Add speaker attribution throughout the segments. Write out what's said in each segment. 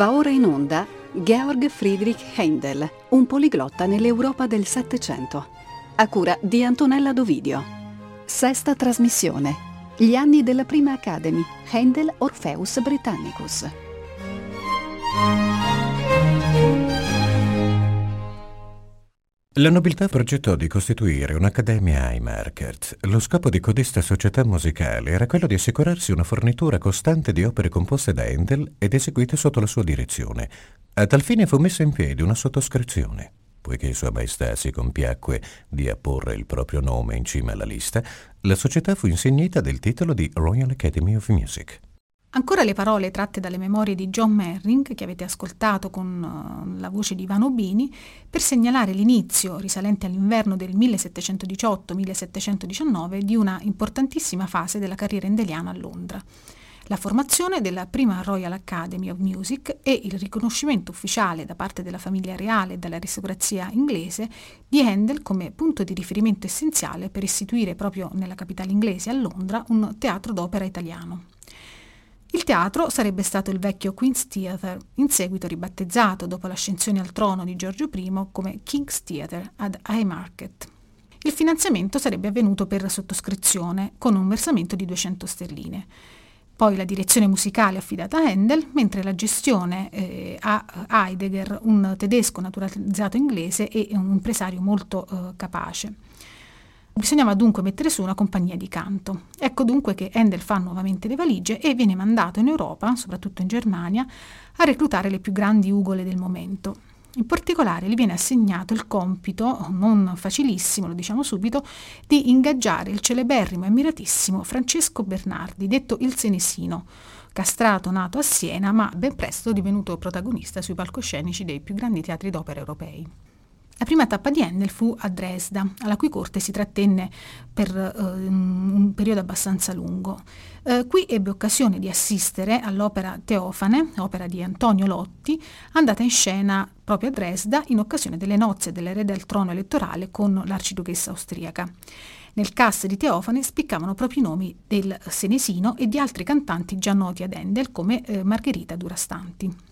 Speaker 1: Va ora in onda Georg Friedrich Heindel, un poliglotta nell'Europa del Settecento, a cura di Antonella Dovidio. Sesta trasmissione. Gli anni della prima Academy, Heindel Orpheus Britannicus.
Speaker 2: La nobiltà progettò di costituire un'accademia ai Markert. Lo scopo di codesta società musicale era quello di assicurarsi una fornitura costante di opere composte da Handel ed eseguite sotto la sua direzione. A tal fine fu messa in piedi una sottoscrizione. Poiché Sua Maestà si compiacque di apporre il proprio nome in cima alla lista, la società fu insignita del titolo di Royal Academy of Music.
Speaker 3: Ancora le parole tratte dalle memorie di John Merring, che avete ascoltato con uh, la voce di Ivano Bini, per segnalare l'inizio, risalente all'inverno del 1718-1719, di una importantissima fase della carriera endeliana a Londra. La formazione della prima Royal Academy of Music e il riconoscimento ufficiale da parte della famiglia reale e dell'aristocrazia inglese di Handel come punto di riferimento essenziale per istituire proprio nella capitale inglese, a Londra, un teatro d'opera italiano. Il teatro sarebbe stato il vecchio Queen's Theatre, in seguito ribattezzato dopo l'ascensione al trono di Giorgio I come King's Theatre ad Haymarket. Il finanziamento sarebbe avvenuto per sottoscrizione, con un versamento di 200 sterline. Poi la direzione musicale affidata a Handel, mentre la gestione eh, a Heidegger, un tedesco naturalizzato inglese e un impresario molto eh, capace. Bisognava dunque mettere su una compagnia di canto. Ecco dunque che Handel fa nuovamente le valigie e viene mandato in Europa, soprattutto in Germania, a reclutare le più grandi ugole del momento. In particolare gli viene assegnato il compito, non facilissimo, lo diciamo subito, di ingaggiare il celeberrimo e ammiratissimo Francesco Bernardi, detto il Senesino, castrato nato a Siena, ma ben presto divenuto protagonista sui palcoscenici dei più grandi teatri d'opera europei. La prima tappa di Handel fu a Dresda, alla cui corte si trattenne per uh, un periodo abbastanza lungo. Uh, qui ebbe occasione di assistere all'opera Teofane, opera di Antonio Lotti, andata in scena proprio a Dresda in occasione delle nozze dell'erede al trono elettorale con l'arciduchessa austriaca. Nel cast di Teofane spiccavano proprio i nomi del Senesino e di altri cantanti già noti ad Handel come eh, Margherita Durastanti.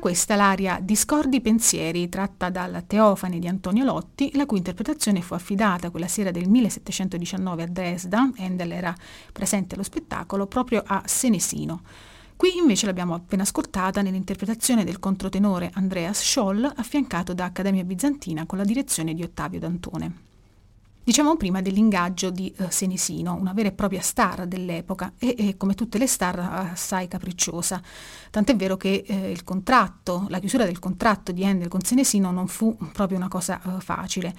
Speaker 3: Questa l'aria Discordi pensieri, tratta dalla Teofani di Antonio Lotti, la cui interpretazione fu affidata quella sera del 1719 a Dresda, Handel era presente allo spettacolo, proprio a Senesino. Qui invece l'abbiamo appena ascoltata nell'interpretazione del controtenore Andreas Scholl, affiancato da Accademia Bizantina con la direzione di Ottavio D'Antone. Dicevamo prima dell'ingaggio di uh, Senesino, una vera e propria star dell'epoca e, e come tutte le star assai capricciosa. Tant'è vero che eh, il contratto, la chiusura del contratto di Handel con Senesino non fu proprio una cosa uh, facile.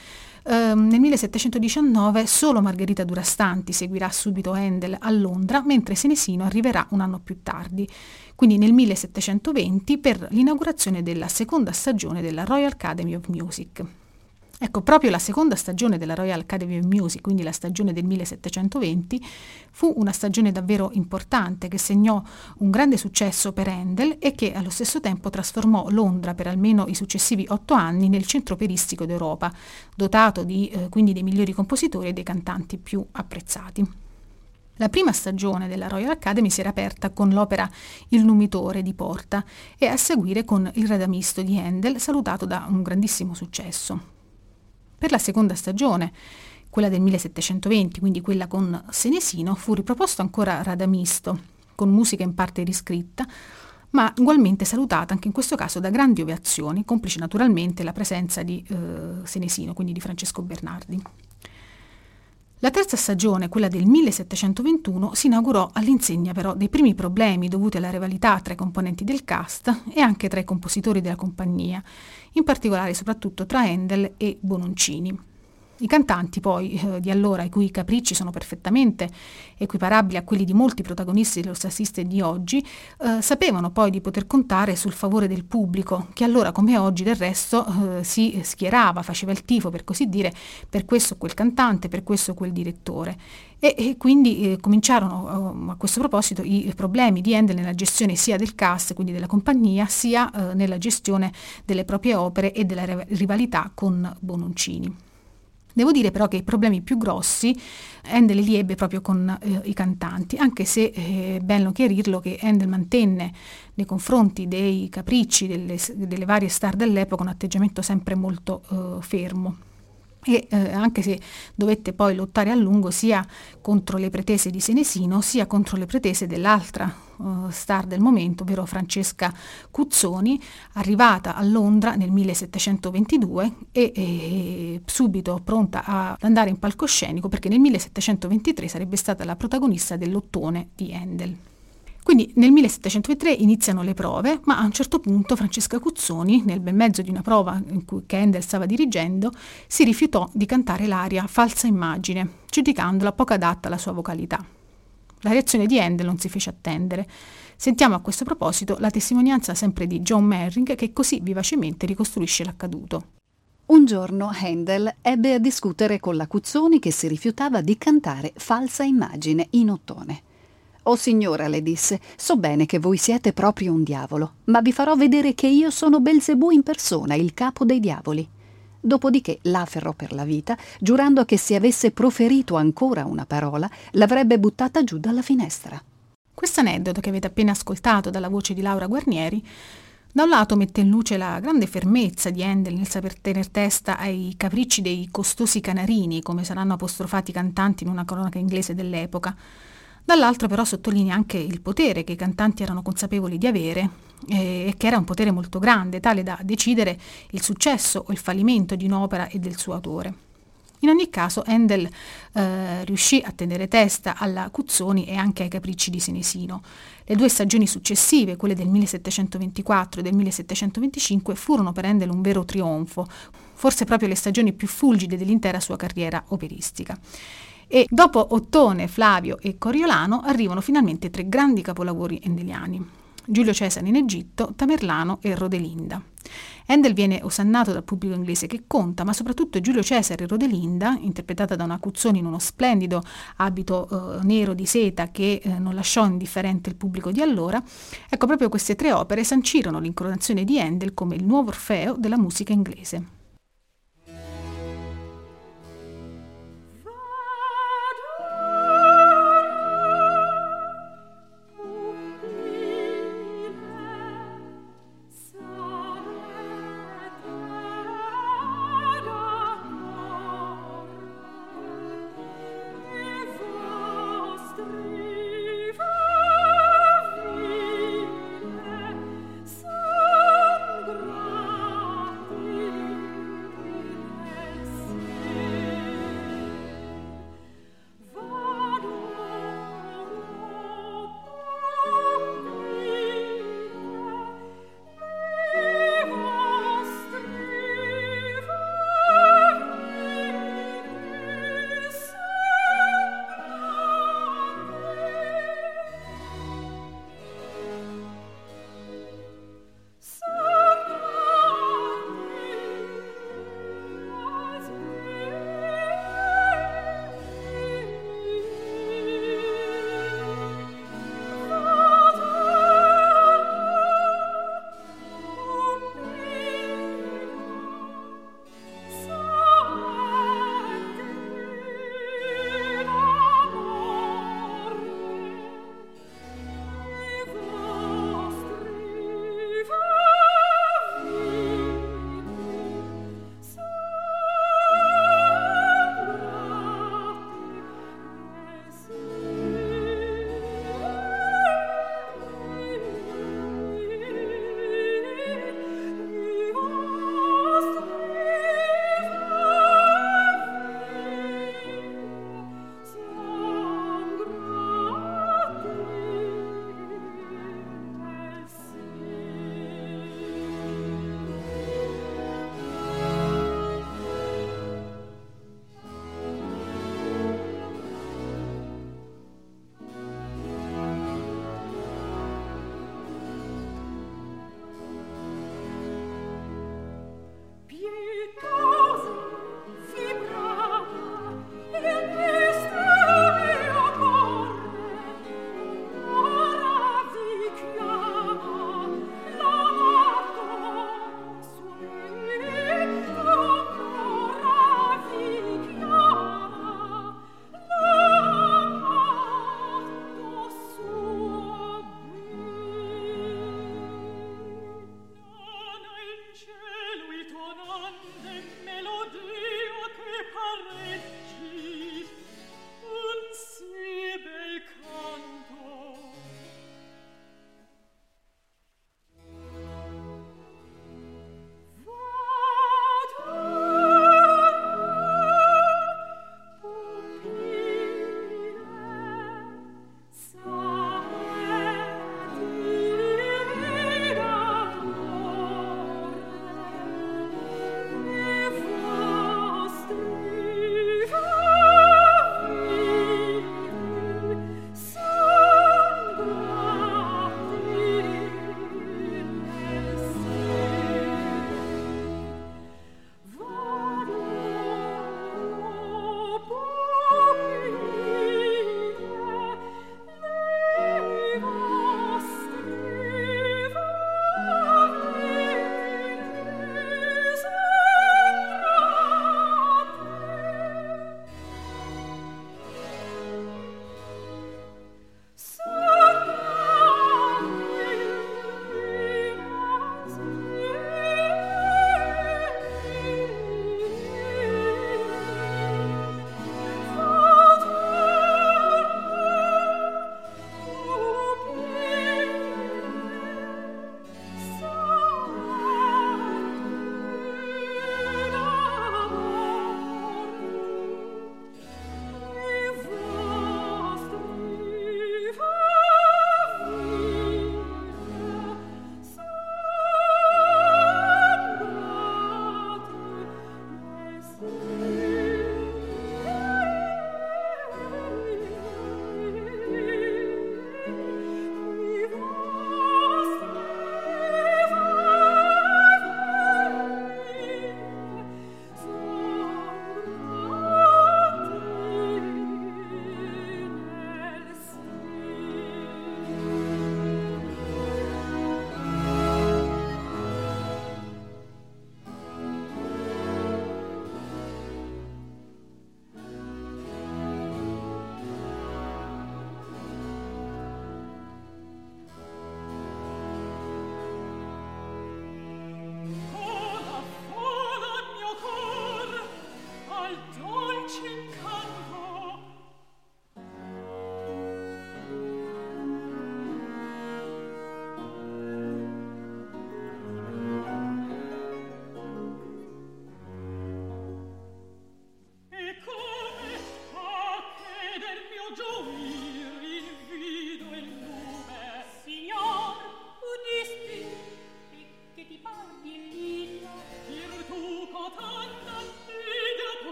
Speaker 3: Uh, nel 1719 solo Margherita Durastanti seguirà subito Handel a Londra, mentre Senesino arriverà un anno più tardi, quindi nel 1720 per l'inaugurazione della seconda stagione della Royal Academy of Music. Ecco, proprio la seconda stagione della Royal Academy of Music, quindi la stagione del 1720, fu una stagione davvero importante che segnò un grande successo per Handel e che allo stesso tempo trasformò Londra per almeno i successivi otto anni nel centro operistico d'Europa, dotato di, eh, quindi dei migliori compositori e dei cantanti più apprezzati. La prima stagione della Royal Academy si era aperta con l'opera Il Numitore di Porta e a seguire con Il Radamisto di Handel, salutato da un grandissimo successo. Per la seconda stagione, quella del 1720, quindi quella con Senesino, fu riproposto ancora Radamisto, con musica in parte riscritta, ma ugualmente salutata anche in questo caso da grandi ovazioni, complice naturalmente la presenza di eh, Senesino, quindi di Francesco Bernardi. La terza stagione, quella del 1721, si inaugurò all'insegna però dei primi problemi dovuti alla rivalità tra i componenti del cast e anche tra i compositori della compagnia, in particolare soprattutto tra Handel e Bononcini. I cantanti poi eh, di allora, i cui capricci sono perfettamente equiparabili a quelli di molti protagonisti dello stassista di oggi, eh, sapevano poi di poter contare sul favore del pubblico, che allora come oggi del resto eh, si schierava, faceva il tifo per così dire per questo quel cantante, per questo quel direttore. E, e quindi eh, cominciarono uh, a questo proposito i problemi di Handel nella gestione sia del cast, quindi della compagnia, sia uh, nella gestione delle proprie opere e della rivalità con Bononcini. Devo dire però che i problemi più grossi Handel li ebbe proprio con eh, i cantanti, anche se eh, è bello chiarirlo che Handel mantenne nei confronti dei capricci delle, delle varie star dell'epoca un atteggiamento sempre molto eh, fermo e eh, anche se dovette poi lottare a lungo sia contro le pretese di Senesino sia contro le pretese dell'altra uh, star del momento, ovvero Francesca Cuzzoni, arrivata a Londra nel 1722 e, e subito pronta ad andare in palcoscenico perché nel 1723 sarebbe stata la protagonista dell'ottone di Handel. Quindi nel 1723 iniziano le prove, ma a un certo punto Francesca Cuzzoni, nel bel mezzo di una prova in cui Kendall stava dirigendo, si rifiutò di cantare l'aria Falsa immagine, giudicandola poco adatta alla sua vocalità. La reazione di Handel non si fece attendere. Sentiamo a questo proposito la testimonianza sempre di John Merring che così vivacemente ricostruisce l'accaduto.
Speaker 1: Un giorno Handel ebbe a discutere con la Cuzzoni che si rifiutava di cantare Falsa immagine in ottone. Oh signora, le disse, so bene che voi siete proprio un diavolo, ma vi farò vedere che io sono Belzebù in persona, il capo dei diavoli. Dopodiché l'afferrò per la vita, giurando che se avesse proferito ancora una parola, l'avrebbe buttata giù dalla finestra.
Speaker 3: Questo aneddoto che avete appena ascoltato dalla voce di Laura Guarnieri da un lato mette in luce la grande fermezza di Handel nel saper tener testa ai capricci dei costosi canarini, come saranno apostrofati i cantanti in una cronaca inglese dell'epoca, Dall'altro però sottolinea anche il potere che i cantanti erano consapevoli di avere eh, e che era un potere molto grande, tale da decidere il successo o il fallimento di un'opera e del suo autore. In ogni caso Handel eh, riuscì a tenere testa alla Cuzzoni e anche ai capricci di Senesino. Le due stagioni successive, quelle del 1724 e del 1725, furono per Handel un vero trionfo, forse proprio le stagioni più fulgide dell'intera sua carriera operistica. E dopo Ottone, Flavio e Coriolano arrivano finalmente tre grandi capolavori endeliani. Giulio Cesare in Egitto, Tamerlano e Rodelinda. Handel viene osannato dal pubblico inglese che conta, ma soprattutto Giulio Cesare e Rodelinda, interpretata da una Cuzzoni in uno splendido abito eh, nero di seta che eh, non lasciò indifferente il pubblico di allora, ecco proprio queste tre opere sancirono l'incoronazione di Handel come il nuovo Orfeo della musica inglese.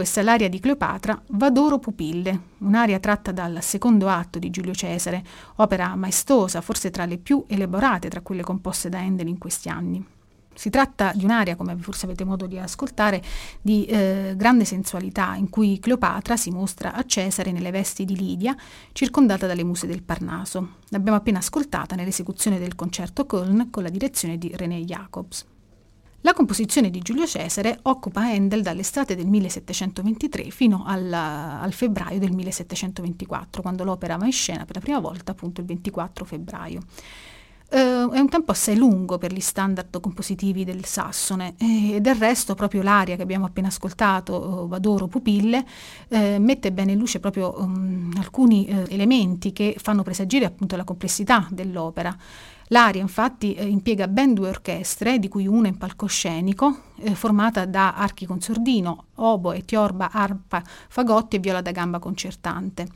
Speaker 3: Questa l'aria di Cleopatra, Vadoro Pupille, un'aria tratta dal secondo atto di Giulio Cesare, opera maestosa, forse tra le più elaborate tra quelle composte da Handel in questi anni. Si tratta di un'aria, come forse avete modo di ascoltare, di eh, grande sensualità, in cui Cleopatra si mostra a Cesare nelle vesti di Lidia, circondata dalle muse del Parnaso. L'abbiamo appena ascoltata nell'esecuzione del concerto Köln con la direzione di René Jacobs. La composizione di Giulio Cesare occupa Handel dall'estate del 1723 fino al, al, febbraio del 1724, quando l'opera va in scena per la prima volta appunto il 24 febbraio. Uh, è un tempo assai lungo per gli standard compositivi del Sassone e del resto proprio l'aria che abbiamo appena ascoltato, uh, Vadoro Pupille, uh, mette bene in luce proprio um, alcuni elementi che fanno presagire appunto la complessità dell'opera. L'aria infatti eh, impiega ben due orchestre, di cui una in palcoscenico, eh, formata da archi con sordino, oboe, tiorba, arpa, fagotti e viola da gamba concertante.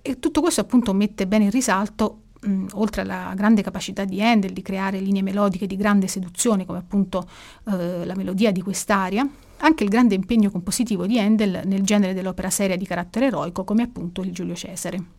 Speaker 3: E tutto questo appunto mette bene in risalto mh, oltre alla grande capacità di Handel di creare linee melodiche di grande seduzione, come appunto eh, la melodia di quest'aria, anche il grande impegno compositivo di Handel nel genere dell'opera seria di carattere eroico, come appunto il Giulio Cesare.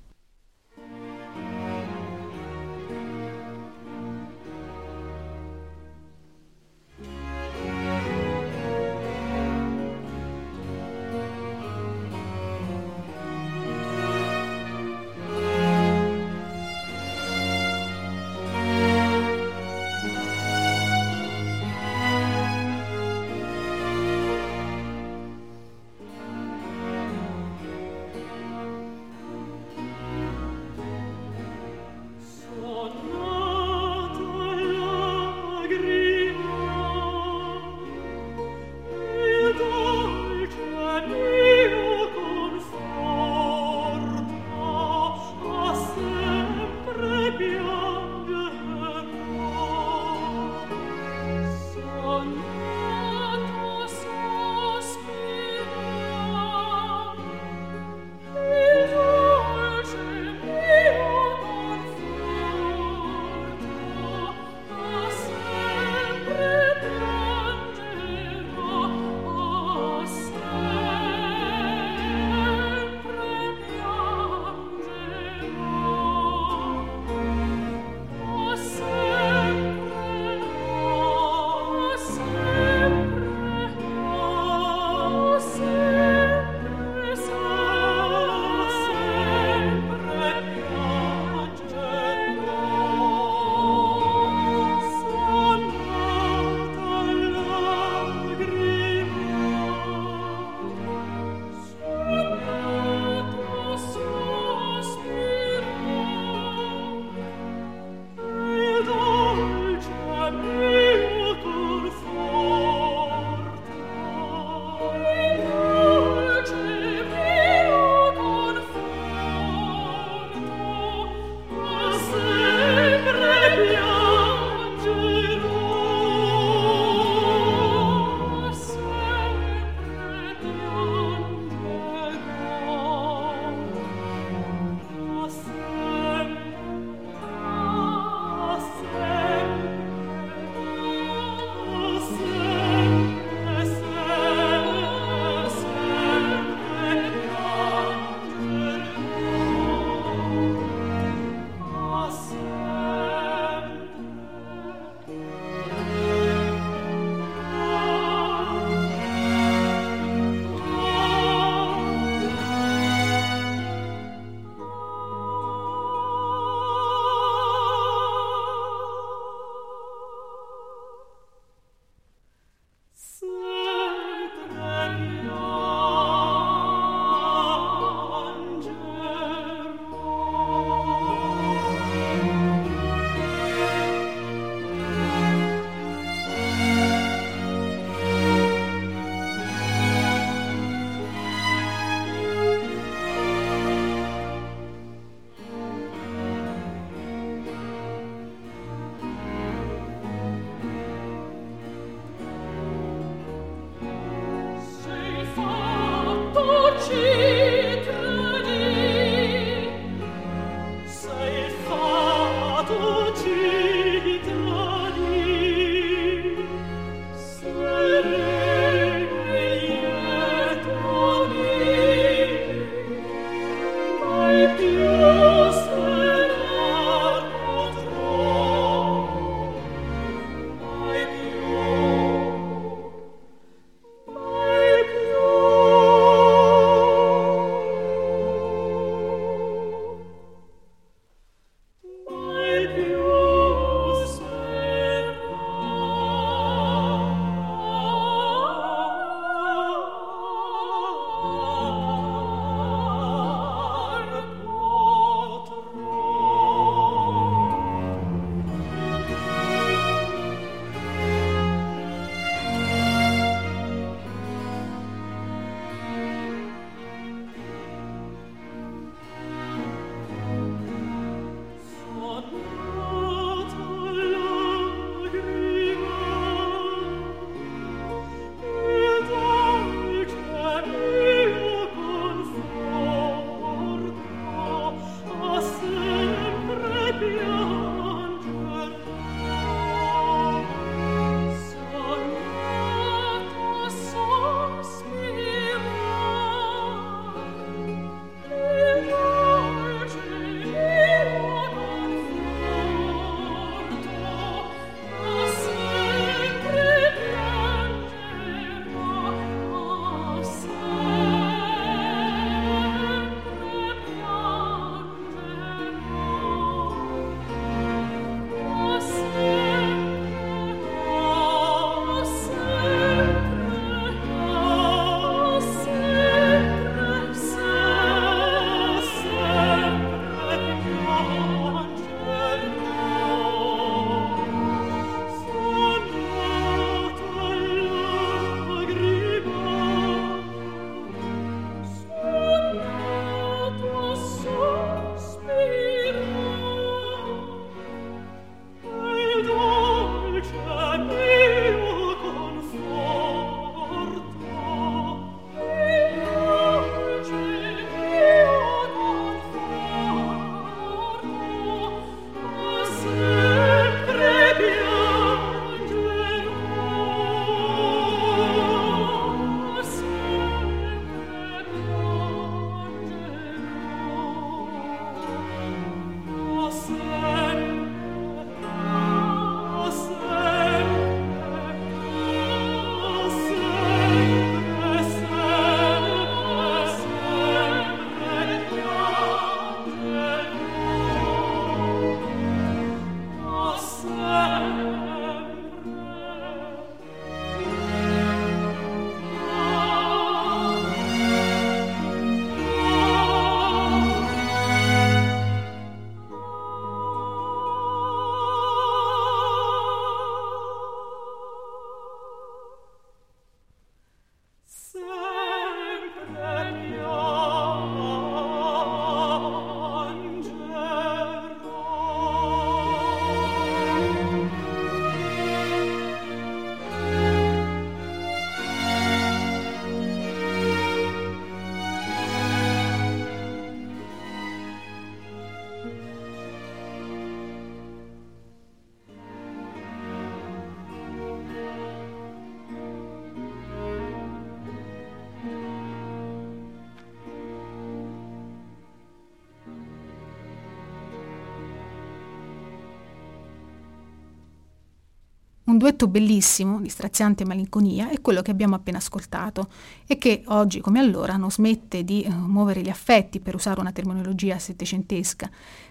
Speaker 3: Duetto bellissimo, di straziante malinconia, è quello che abbiamo appena ascoltato e che oggi come allora non smette di uh, muovere gli affetti, per usare una terminologia settecentesca.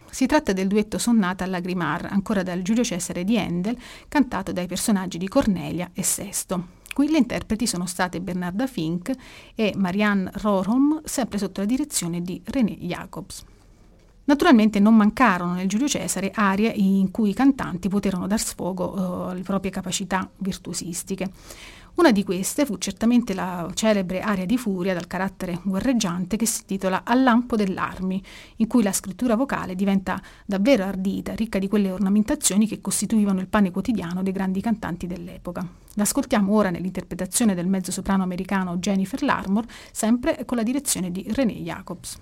Speaker 3: Si tratta del duetto Sonnata a Lagrimar, ancora dal Giulio Cesare di Handel, cantato dai personaggi di Cornelia e Sesto. Qui le interpreti sono state Bernarda Fink e Marianne Rohrholm, sempre sotto la direzione di René Jacobs. Naturalmente non mancarono nel Giulio Cesare aree in cui i cantanti poterono dar sfogo uh, alle proprie capacità virtuosistiche.
Speaker 4: Una di queste fu certamente la celebre aria di furia dal carattere guerreggiante che si intitola Al lampo dell'armi, in cui la scrittura vocale diventa davvero ardita, ricca di quelle ornamentazioni che costituivano il pane quotidiano dei grandi cantanti dell'epoca. L'ascoltiamo ora nell'interpretazione del mezzosoprano americano Jennifer Larmore, sempre con la direzione di René Jacobs.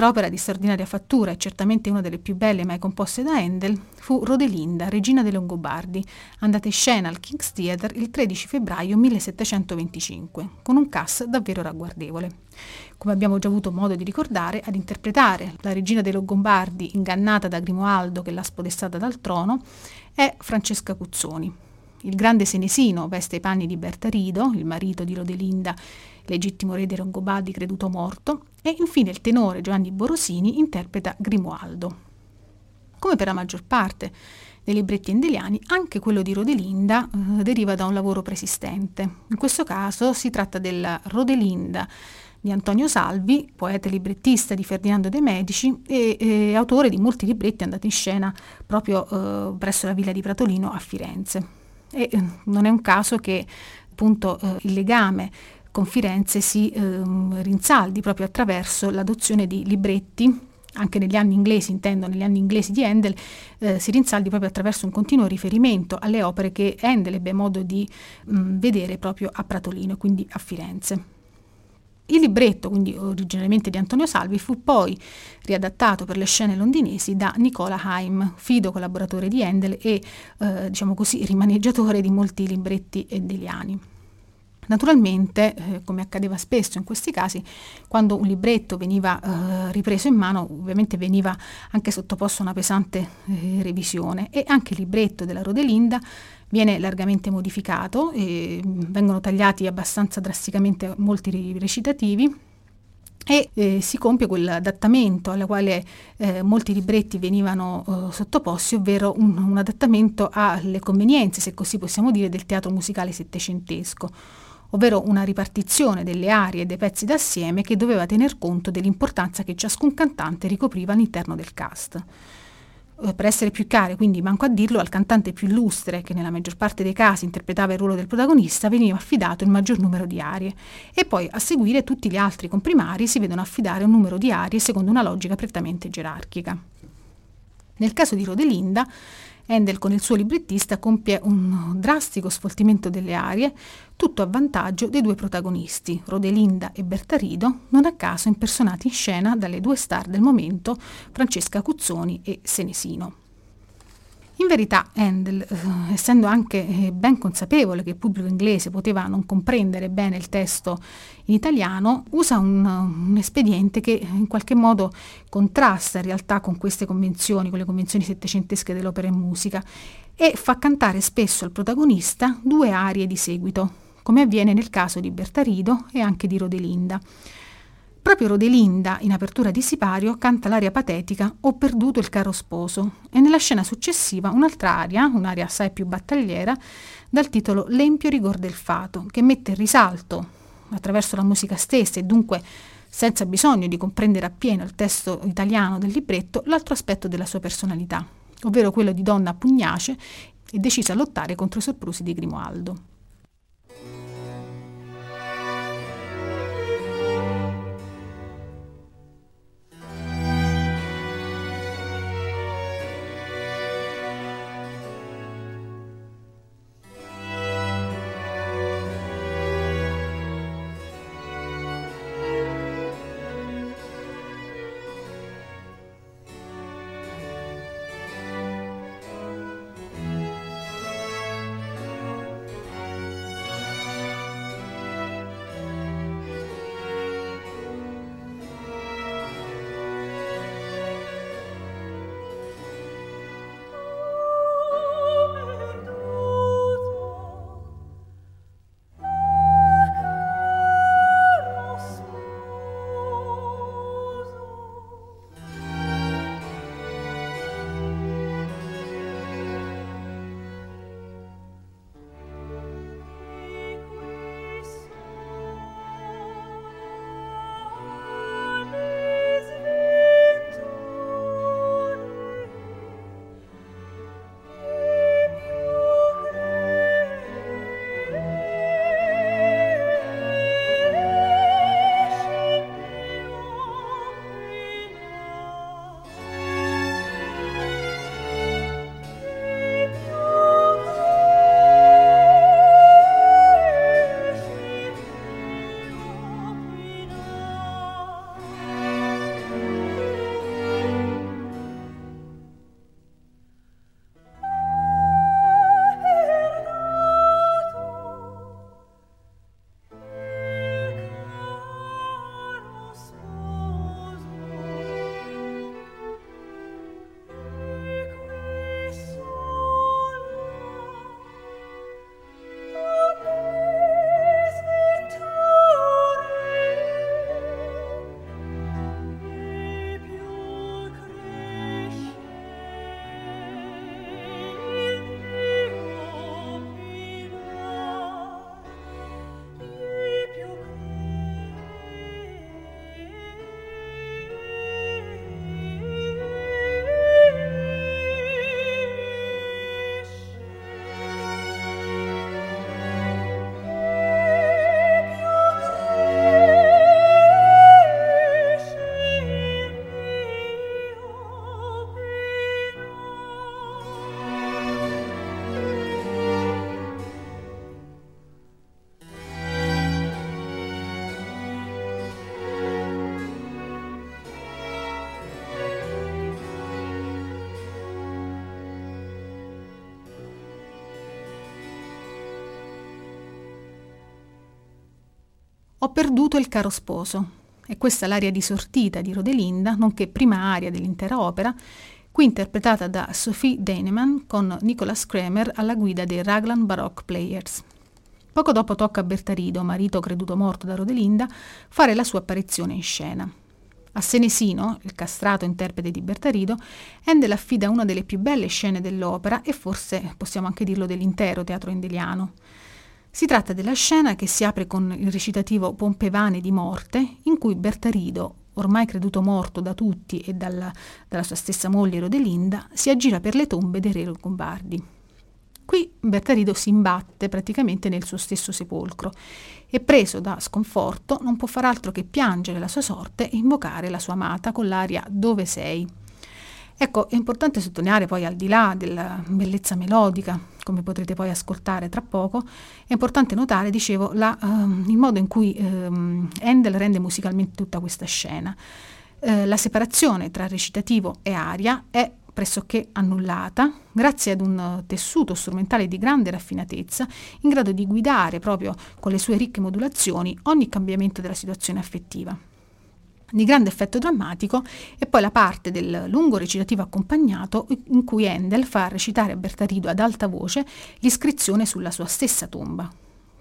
Speaker 4: Altra opera di straordinaria fattura e certamente una delle più belle mai composte da Handel fu Rodelinda, regina dei Longobardi, andata in scena al King's Theatre il 13 febbraio 1725, con un cast davvero ragguardevole. Come abbiamo già avuto modo di ricordare, ad interpretare la regina dei Longobardi ingannata da Grimoaldo che l'ha spodestata dal trono è Francesca Cuzzoni. Il grande senesino veste i panni di Bertarido, il marito di Rodelinda legittimo re dei Longobardi creduto morto, e infine il tenore Giovanni Borosini interpreta Grimoaldo. Come per la maggior parte dei libretti endeliani, anche quello di Rodelinda eh, deriva da un lavoro preesistente. In questo caso si tratta della Rodelinda di Antonio Salvi, poeta e librettista di Ferdinando de' Medici e, e autore di molti libretti andati in scena proprio eh, presso la villa di Pratolino a Firenze. E eh, non è un caso che appunto eh, il legame con Firenze si ehm, rinsaldi proprio attraverso l'adozione di libretti
Speaker 3: anche negli anni inglesi, intendo negli anni inglesi di Handel, eh, si rinsaldi proprio attraverso un continuo riferimento alle opere che Handel ebbe modo di mh, vedere proprio a Pratolino, quindi a Firenze. Il libretto, quindi originariamente di Antonio Salvi, fu poi riadattato per le scene londinesi da Nicola Haim, fido collaboratore di Handel e, eh, diciamo così, rimaneggiatore di molti libretti endeliani. Naturalmente, eh, come accadeva spesso in questi casi, quando un libretto veniva eh, ripreso in mano, ovviamente veniva anche sottoposto a una pesante eh, revisione e anche il libretto della Rodelinda viene largamente modificato, e vengono tagliati abbastanza drasticamente molti recitativi e eh, si compie quell'adattamento al quale eh, molti libretti venivano eh, sottoposti, ovvero un, un, adattamento alle convenienze, se così possiamo dire, del teatro musicale settecentesco ovvero una ripartizione delle arie e dei pezzi d'assieme che doveva tener conto dell'importanza che ciascun cantante ricopriva all'interno del cast. Eh, per essere più chiari, quindi manco a dirlo, al cantante più illustre, che nella maggior parte dei casi interpretava il ruolo del protagonista, veniva affidato il maggior numero di arie e poi a seguire tutti gli altri comprimari si vedono affidare un numero di arie secondo una logica prettamente gerarchica. Nel caso di Rodelinda, Handel con il suo librettista compie un drastico sfoltimento delle arie, tutto a vantaggio dei due protagonisti, Rodelinda e Bertarido, non a caso impersonati in scena dalle due star del momento, Francesca Cuzzoni e Senesino. In verità Handel, eh, essendo anche eh, ben consapevole che il pubblico inglese poteva non comprendere bene il testo in italiano, usa un, un, espediente che in qualche modo contrasta in realtà con queste convenzioni, con le convenzioni settecentesche dell'opera e musica, e fa cantare spesso al protagonista due arie di seguito, come avviene nel caso di Bertarido e anche di Rodelinda. Proprio Rodelinda, in apertura di Sipario, canta l'aria patetica Ho perduto il caro sposo e nella scena successiva un'altra aria, un'aria assai più battagliera, dal titolo L'empio rigor del fato, che mette in risalto, attraverso la musica stessa e dunque senza bisogno di comprendere appieno il testo italiano del libretto, l'altro aspetto della sua personalità, ovvero quello di donna pugnace e decisa a lottare contro i soprusi di Grimoaldo. Perduto il caro sposo. E questa l'aria di sortita di Rodelinda, nonché prima aria dell'intera opera, qui interpretata da Sophie Deineman con Nicholas Kramer alla guida dei Raglan Baroque Players. Poco dopo tocca a Bertarido, marito creduto morto da Rodelinda, fare la sua apparizione in scena. A Senesino, il castrato interprete di Bertarido, Handel affida una delle più belle scene dell'opera e forse possiamo anche dirlo dell'intero teatro endeliano. Si tratta della scena che si apre con il recitativo Pompevane di morte, in cui Bertarido, ormai creduto morto da tutti e dalla, dalla sua stessa moglie Rodelinda, si aggira per le tombe dei re longobardi. Qui Bertarido si imbatte praticamente nel suo stesso sepolcro e preso da sconforto non può far altro che piangere la sua sorte e invocare la sua amata con l'aria Dove sei? Ecco, è importante sottolineare poi al di là della bellezza melodica, come potrete poi ascoltare tra poco, è importante notare, dicevo, la, um, il modo in cui um, Handel rende musicalmente tutta questa scena. Uh, la separazione tra recitativo e aria è pressoché annullata, grazie ad un tessuto strumentale di grande raffinatezza, in grado di guidare proprio con le sue ricche modulazioni ogni cambiamento della situazione affettiva. Di grande effetto drammatico è poi la parte del lungo recitativo accompagnato in cui Handel fa recitare a Bertarido ad alta voce l'iscrizione sulla sua stessa tomba.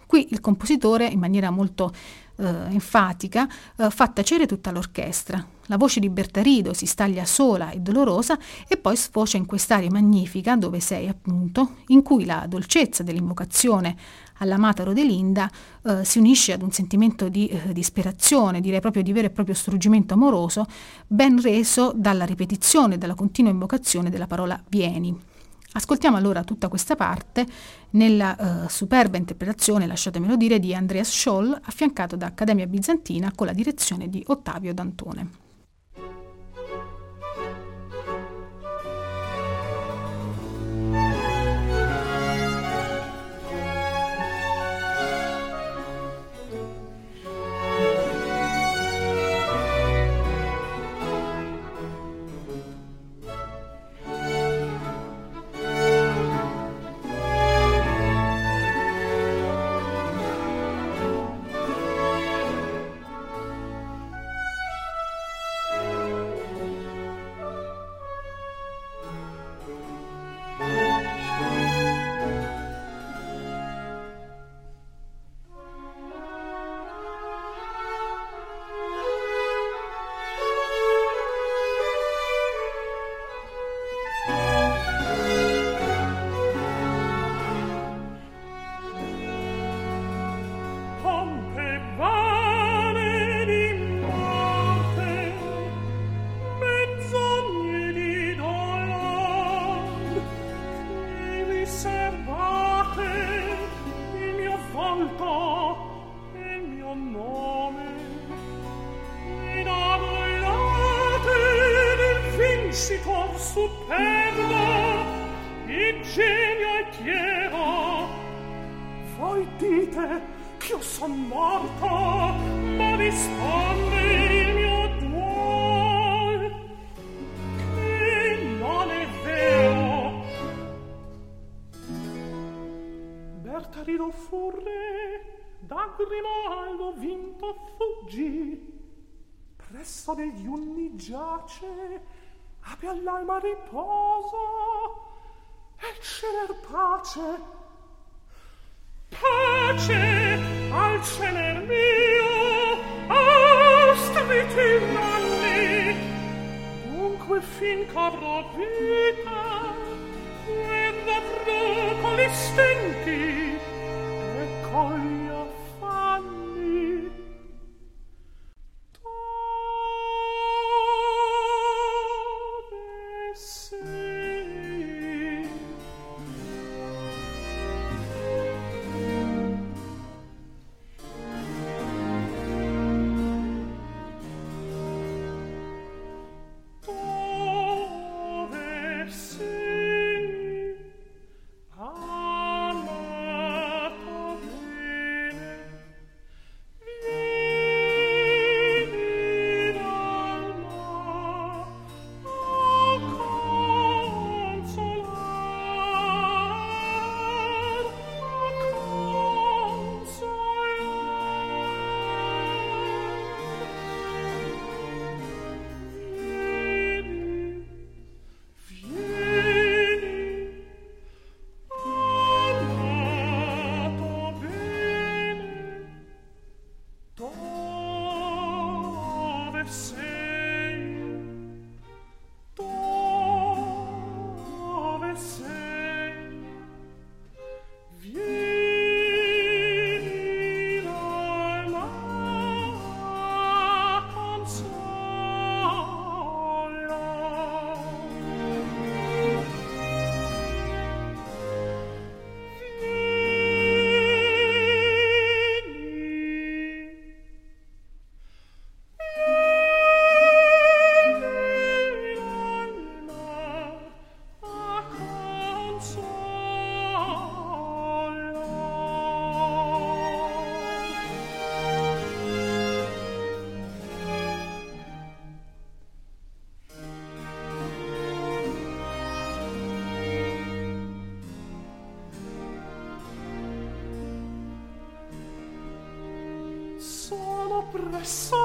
Speaker 3: Qui il compositore, in maniera molto eh, enfatica, eh, fa tacere tutta l'orchestra. La voce di Bertarido si staglia sola e dolorosa e poi sfocia in quest'aria magnifica, dove sei appunto, in cui la dolcezza dell'invocazione all'amata Rodelinda eh, si unisce ad un sentimento di eh, disperazione, direi proprio di vero e proprio struggimento amoroso, ben reso dalla ripetizione e dalla continua invocazione della parola vieni. Ascoltiamo allora tutta questa parte nella uh, superba interpretazione, lasciatemelo dire, di Andreas Scholl, affiancato da Accademia Bizantina con la direzione di Ottavio D'Antone.
Speaker 5: anima riposo et cener pace. Pace al cener mio austeriti manni Dunque fin cabrò vita et da procoli stenti e cogli con gli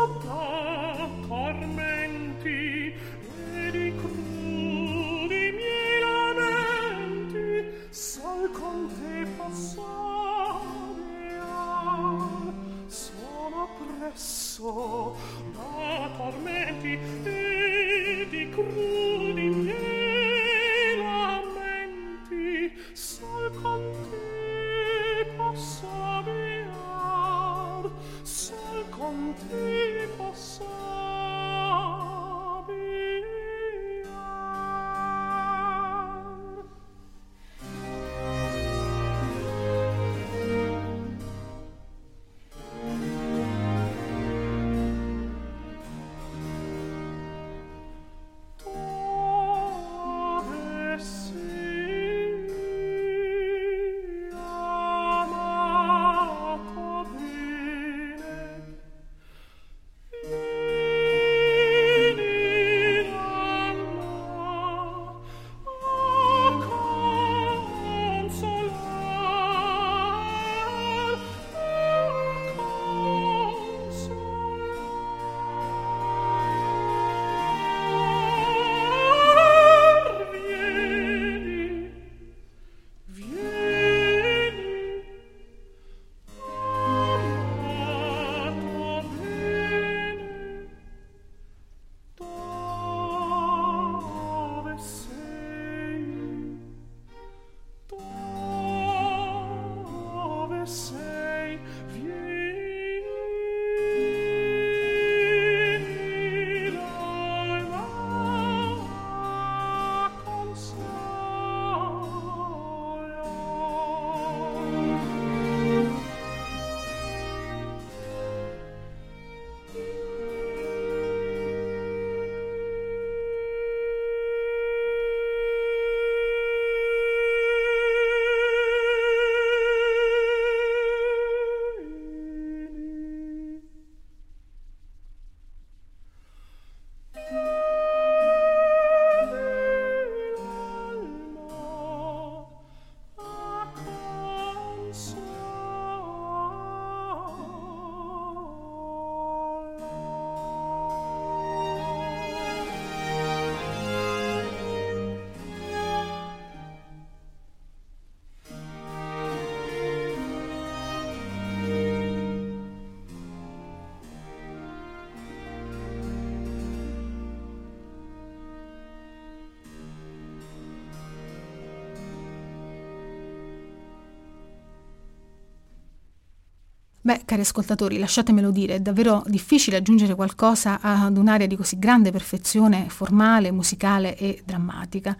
Speaker 3: Beh, cari ascoltatori, lasciatemelo dire, è davvero difficile aggiungere qualcosa ad un'area di così grande perfezione formale, musicale e drammatica.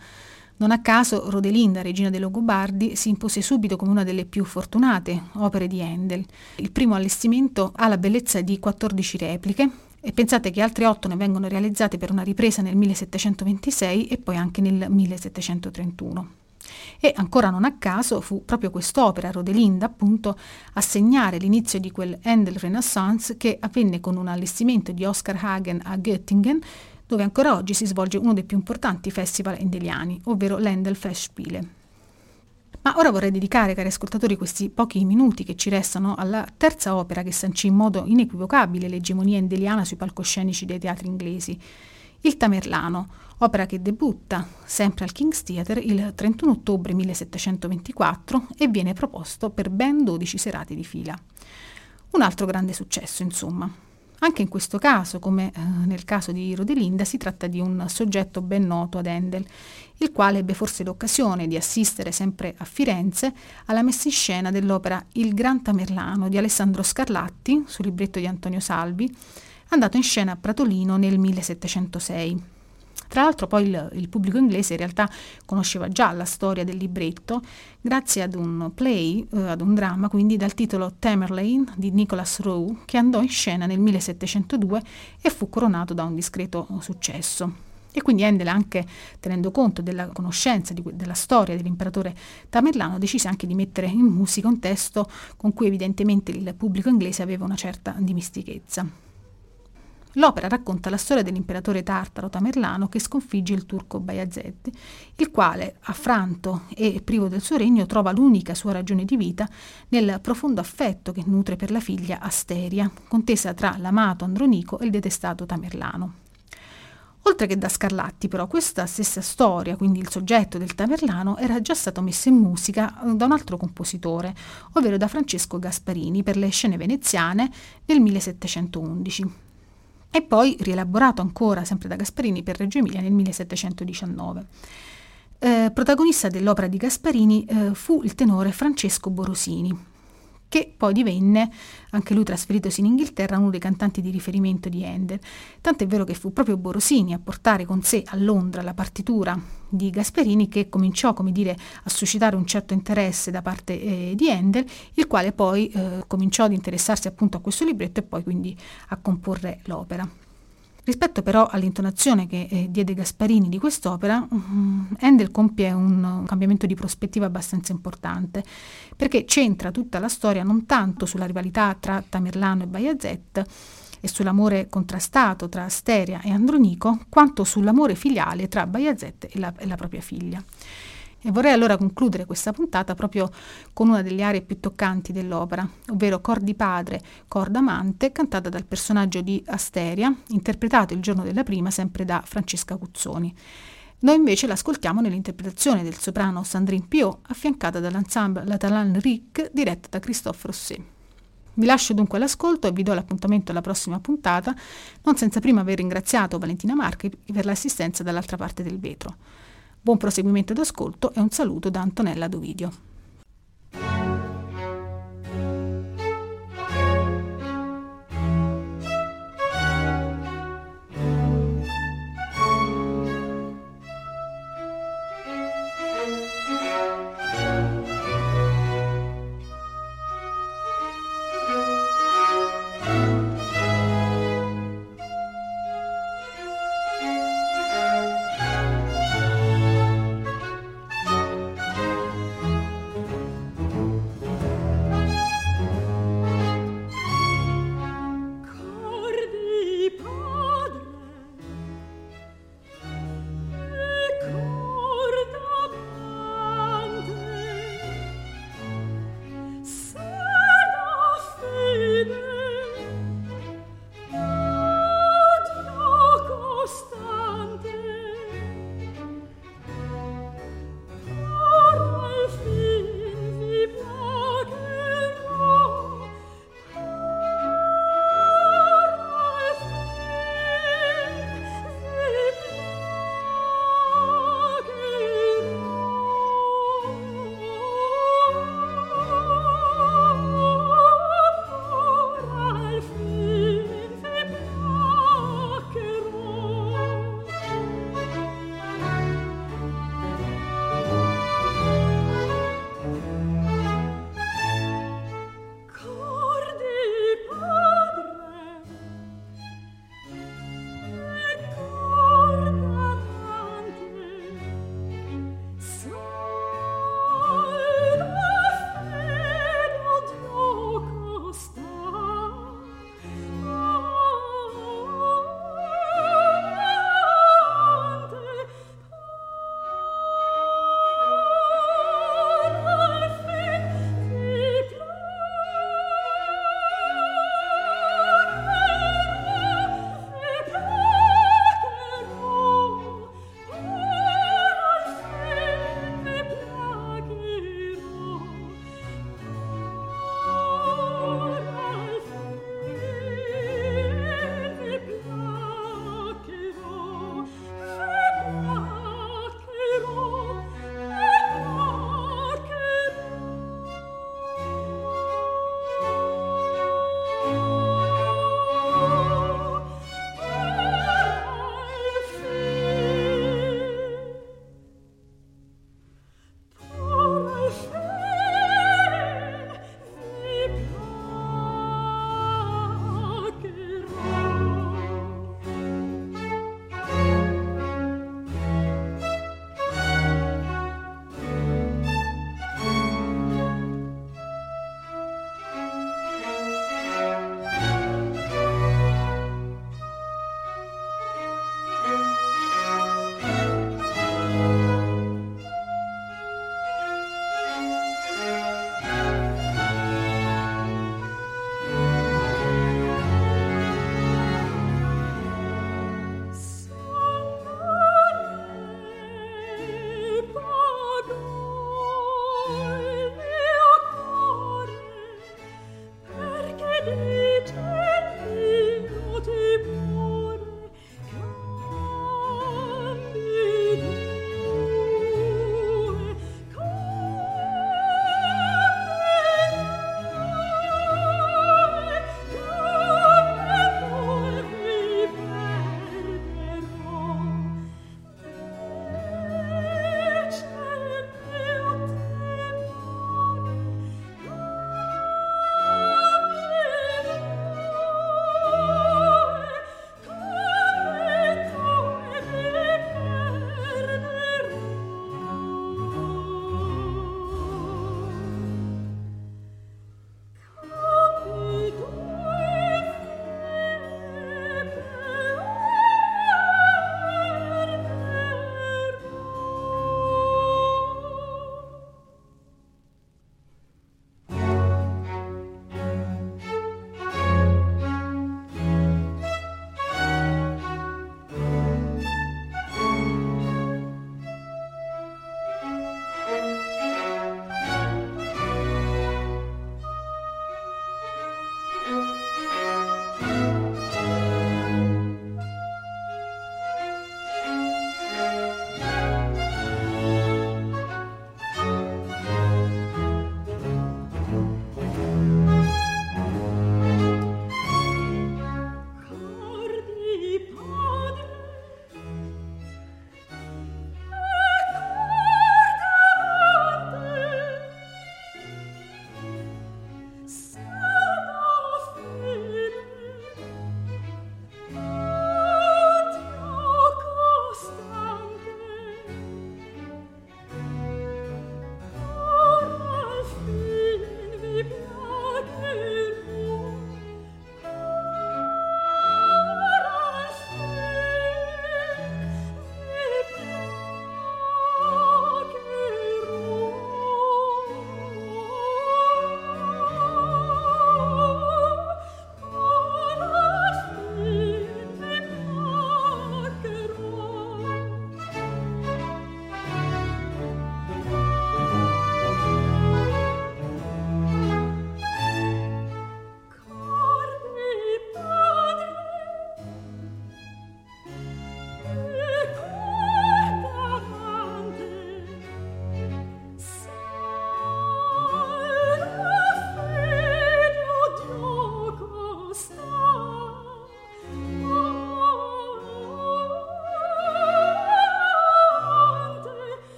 Speaker 3: Non a caso Rodelinda, regina dei Longobardi, si impose subito come una delle più fortunate opere di Handel. Il primo allestimento ha la bellezza di 14 repliche e pensate che altre 8 ne vengono realizzate per una ripresa nel 1726 e poi anche nel 1731. E ancora non a caso fu proprio quest'opera, Rodelinda, appunto, a segnare l'inizio di quel Handel Renaissance che avvenne con un allestimento di Oscar Hagen a Göttingen, dove ancora oggi si svolge uno dei più importanti festival endeliani, ovvero l'Handel Festspiele. Ma ora vorrei dedicare, cari ascoltatori, questi pochi minuti che ci restano alla terza opera che sancì in modo inequivocabile l'egemonia endeliana sui palcoscenici dei teatri inglesi, il Tamerlano, opera che debutta sempre al King's Theatre il 31 ottobre 1724 e viene proposto per ben 12 serate di fila. Un altro grande successo, insomma. Anche in questo caso, come eh, nel caso di Rodelinda, si tratta di un soggetto ben noto ad Handel, il quale ebbe forse l'occasione di assistere sempre a Firenze alla messa in scena dell'opera Il Gran Tamerlano di Alessandro Scarlatti, sul libretto di Antonio Salvi, andato in scena a Pratolino nel 1706. Tra l'altro poi il, il, pubblico inglese in realtà conosceva già la storia del libretto grazie ad un play, eh, ad un dramma, quindi dal titolo Tamerlane di Nicholas Rowe, che andò in scena nel 1702 e fu coronato da un discreto successo. E quindi Handel, anche tenendo conto della conoscenza di, della storia dell'imperatore Tamerlano, decise anche di mettere in musica un testo con cui evidentemente il pubblico inglese aveva una certa dimestichezza. L'opera racconta la storia dell'imperatore tartaro Tamerlano che sconfigge il turco Bayazid, il quale, affranto e privo del suo regno, trova l'unica sua ragione di vita nel profondo affetto che nutre per la figlia Asteria, contesa tra l'amato Andronico e il detestato Tamerlano. Oltre che da Scarlatti, però, questa stessa storia, quindi il soggetto del Tamerlano, era già stato messo in musica eh, da un altro compositore, ovvero da Francesco Gasparini per le scene veneziane nel 1711 e poi rielaborato ancora sempre da Gasparini per Reggio Emilia nel 1719. Eh, protagonista dell'opera di Gasparini eh, fu il tenore Francesco Borosini, che poi divenne, anche lui trasferitosi in Inghilterra, uno dei cantanti di riferimento di Handel. Tant'è vero che fu proprio Borosini a portare con sé a Londra la partitura di Gasperini che cominciò, come dire, a suscitare un certo interesse da parte eh, di Handel, il quale poi eh, cominciò ad interessarsi appunto a questo libretto e poi quindi a comporre l'opera. Rispetto però all'intonazione che eh, diede Gasparini di quest'opera, um, Handel compie un, un, cambiamento di prospettiva abbastanza importante, perché centra tutta la storia non tanto sulla rivalità tra Tamerlano e Bayazet e sull'amore contrastato tra Asteria e Andronico, quanto sull'amore filiale tra Bayazet e e la propria figlia. E vorrei allora concludere questa puntata proprio con una delle aree più toccanti dell'opera, ovvero Cor di padre, Cor d'amante, cantata dal personaggio di Asteria, interpretato il giorno della prima sempre da Francesca Cuzzoni. Noi invece l'ascoltiamo nell'interpretazione del soprano Sandrine Pio, affiancata dall'ensemble La Talent Ric, diretta da Christophe Rosset. Vi lascio dunque all'ascolto e vi do l'appuntamento alla prossima puntata, non senza prima aver ringraziato Valentina Marchi per l'assistenza dall'altra parte del vetro. Buon proseguimento d'ascolto e un saluto da Antonella Dovidio.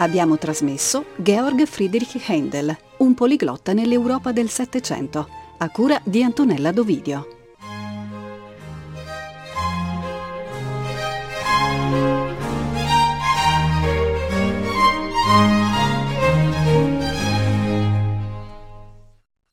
Speaker 1: Abbiamo trasmesso Georg Friedrich Händel, un poliglotta nell'Europa del Settecento, a cura di Antonella Dovidio.